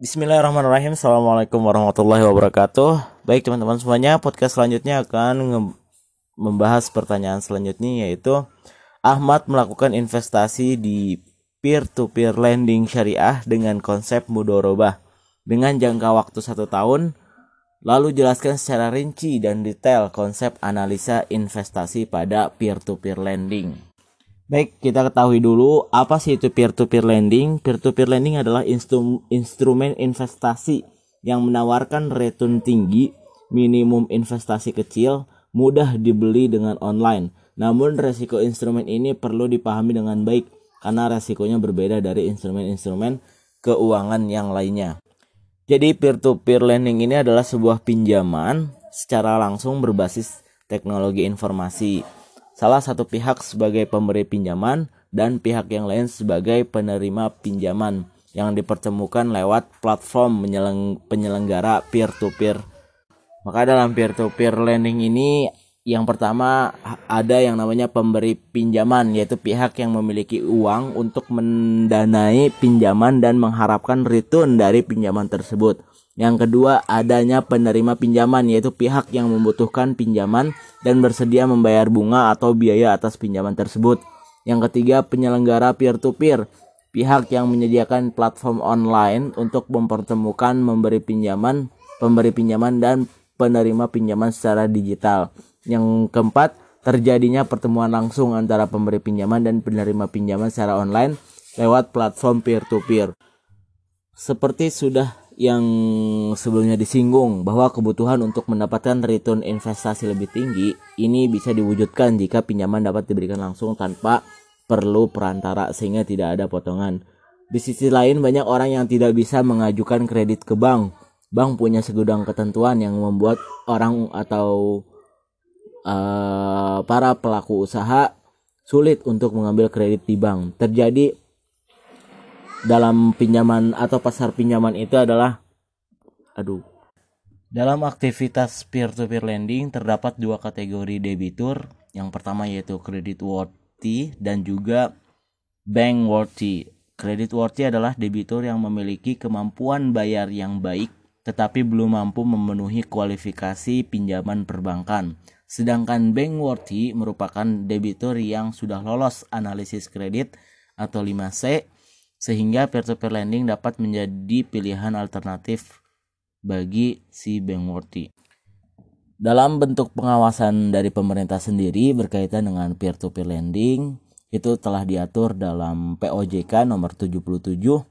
Bismillahirrahmanirrahim. Assalamualaikum warahmatullahi wabarakatuh. Baik teman-teman semuanya Podcast selanjutnya akan membahas pertanyaan selanjutnya Yaitu Ahmad melakukan investasi di peer-to-peer lending syariah Dengan konsep mudorobah Dengan jangka waktu satu tahun Lalu jelaskan secara rinci dan detail konsep analisa investasi pada peer-to-peer lending Baik, kita ketahui dulu apa sih itu peer-to-peer lending. Peer-to-peer lending adalah instrum, instrumen investasi yang menawarkan return tinggi, minimum investasi kecil, mudah dibeli dengan online. Namun resiko instrumen ini perlu dipahami dengan baik karena resikonya berbeda dari instrumen-instrumen keuangan yang lainnya. Jadi peer-to-peer lending ini adalah sebuah pinjaman secara langsung berbasis teknologi informasi salah satu pihak sebagai pemberi pinjaman dan pihak yang lain sebagai penerima pinjaman yang dipertemukan lewat platform penyelenggara peer-to-peer. Maka dalam peer-to-peer lending ini yang pertama ada yang namanya pemberi pinjaman yaitu pihak yang memiliki uang untuk mendanai pinjaman dan mengharapkan return dari pinjaman tersebut. Yang kedua, adanya penerima pinjaman yaitu pihak yang membutuhkan pinjaman dan bersedia membayar bunga atau biaya atas pinjaman tersebut. Yang ketiga, penyelenggara peer-to-peer, pihak yang menyediakan platform online untuk mempertemukan memberi pinjaman, pemberi pinjaman dan penerima pinjaman secara digital. Yang keempat, terjadinya pertemuan langsung antara pemberi pinjaman dan penerima pinjaman secara online lewat platform peer-to-peer. Seperti sudah yang sebelumnya disinggung bahwa kebutuhan untuk mendapatkan return investasi lebih tinggi ini bisa diwujudkan jika pinjaman dapat diberikan langsung tanpa perlu perantara sehingga tidak ada potongan. Di sisi lain banyak orang yang tidak bisa mengajukan kredit ke bank. Bank punya segudang ketentuan yang membuat orang atau uh, para pelaku usaha sulit untuk mengambil kredit di bank. Terjadi dalam pinjaman atau pasar pinjaman itu adalah aduh dalam aktivitas peer-to-peer lending terdapat dua kategori debitur. Yang pertama yaitu credit worthy dan juga bank worthy. Credit worthy adalah debitur yang memiliki kemampuan bayar yang baik tetapi belum mampu memenuhi kualifikasi pinjaman perbankan. Sedangkan bank worthy merupakan debitur yang sudah lolos analisis kredit atau 5C sehingga peer-to-peer lending dapat menjadi pilihan alternatif bagi si bank. Dalam bentuk pengawasan dari pemerintah sendiri berkaitan dengan peer-to-peer lending itu telah diatur dalam POJK nomor 77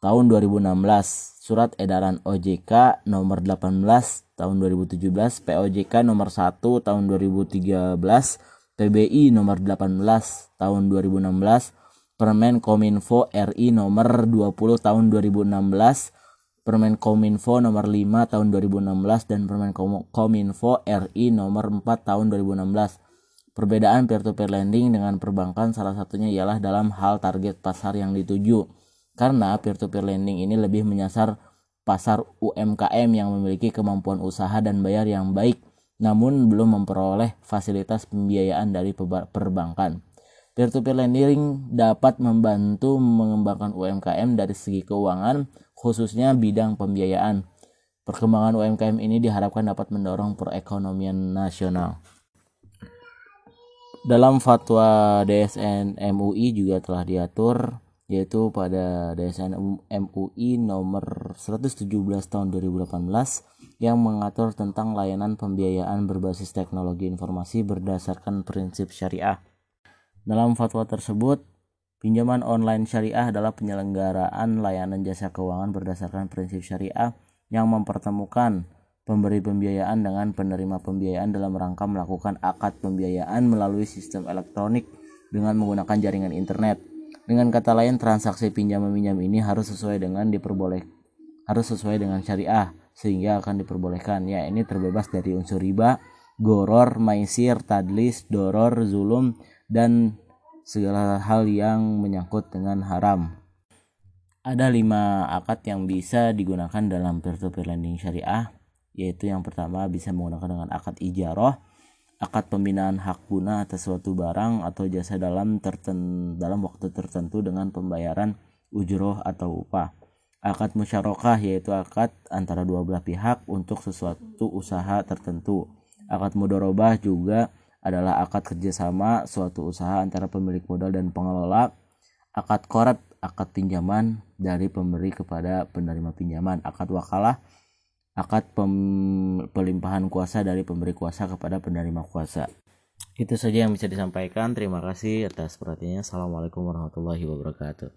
tahun 2016, surat edaran OJK nomor 18 tahun 2017, POJK nomor 1 tahun 2013, PBI nomor 18 tahun 2016, Permen Kominfo RI nomor 20 tahun 2016, Permen Kominfo nomor 5 tahun 2016 dan Permen Kominfo RI nomor 4 tahun 2016. Perbedaan peer-to-peer lending dengan perbankan salah satunya ialah dalam hal target pasar yang dituju. Karena peer-to-peer lending ini lebih menyasar pasar UMKM yang memiliki kemampuan usaha dan bayar yang baik namun belum memperoleh fasilitas pembiayaan dari perbankan. Peer-to-peer lending dapat membantu mengembangkan UMKM dari segi keuangan, khususnya bidang pembiayaan. Perkembangan UMKM ini diharapkan dapat mendorong perekonomian nasional. Dalam fatwa DSN MUI juga telah diatur yaitu pada DSN MUI nomor 117 tahun 2018 yang mengatur tentang layanan pembiayaan berbasis teknologi informasi berdasarkan prinsip syariah. Dalam fatwa tersebut, pinjaman online syariah adalah penyelenggaraan layanan jasa keuangan berdasarkan prinsip syariah yang mempertemukan pemberi pembiayaan dengan penerima pembiayaan dalam rangka melakukan akad pembiayaan melalui sistem elektronik dengan menggunakan jaringan internet. Dengan kata lain, transaksi pinjam meminjam ini harus sesuai dengan diperboleh harus sesuai dengan syariah sehingga akan diperbolehkan. Ya, ini terbebas dari unsur riba, goror, maisir, tadlis, doror, zulum, dan segala hal yang menyangkut dengan haram. Ada lima akad yang bisa digunakan dalam peer-to-peer lending syariah, yaitu yang pertama bisa menggunakan dengan akad ijaroh, akad pembinaan hak guna atas suatu barang atau jasa dalam terten dalam waktu tertentu dengan pembayaran ujroh atau upah. akad musyarakah yaitu akad antara dua belah pihak untuk sesuatu usaha tertentu akad mudorobah juga adalah akad kerjasama suatu usaha antara pemilik modal dan pengelola akad korep akad pinjaman dari pemberi kepada penerima pinjaman akad wakalah akad pelimpahan kuasa dari pemberi kuasa kepada penerima kuasa. Itu saja yang bisa disampaikan. Terima kasih atas perhatiannya. Assalamualaikum warahmatullahi wabarakatuh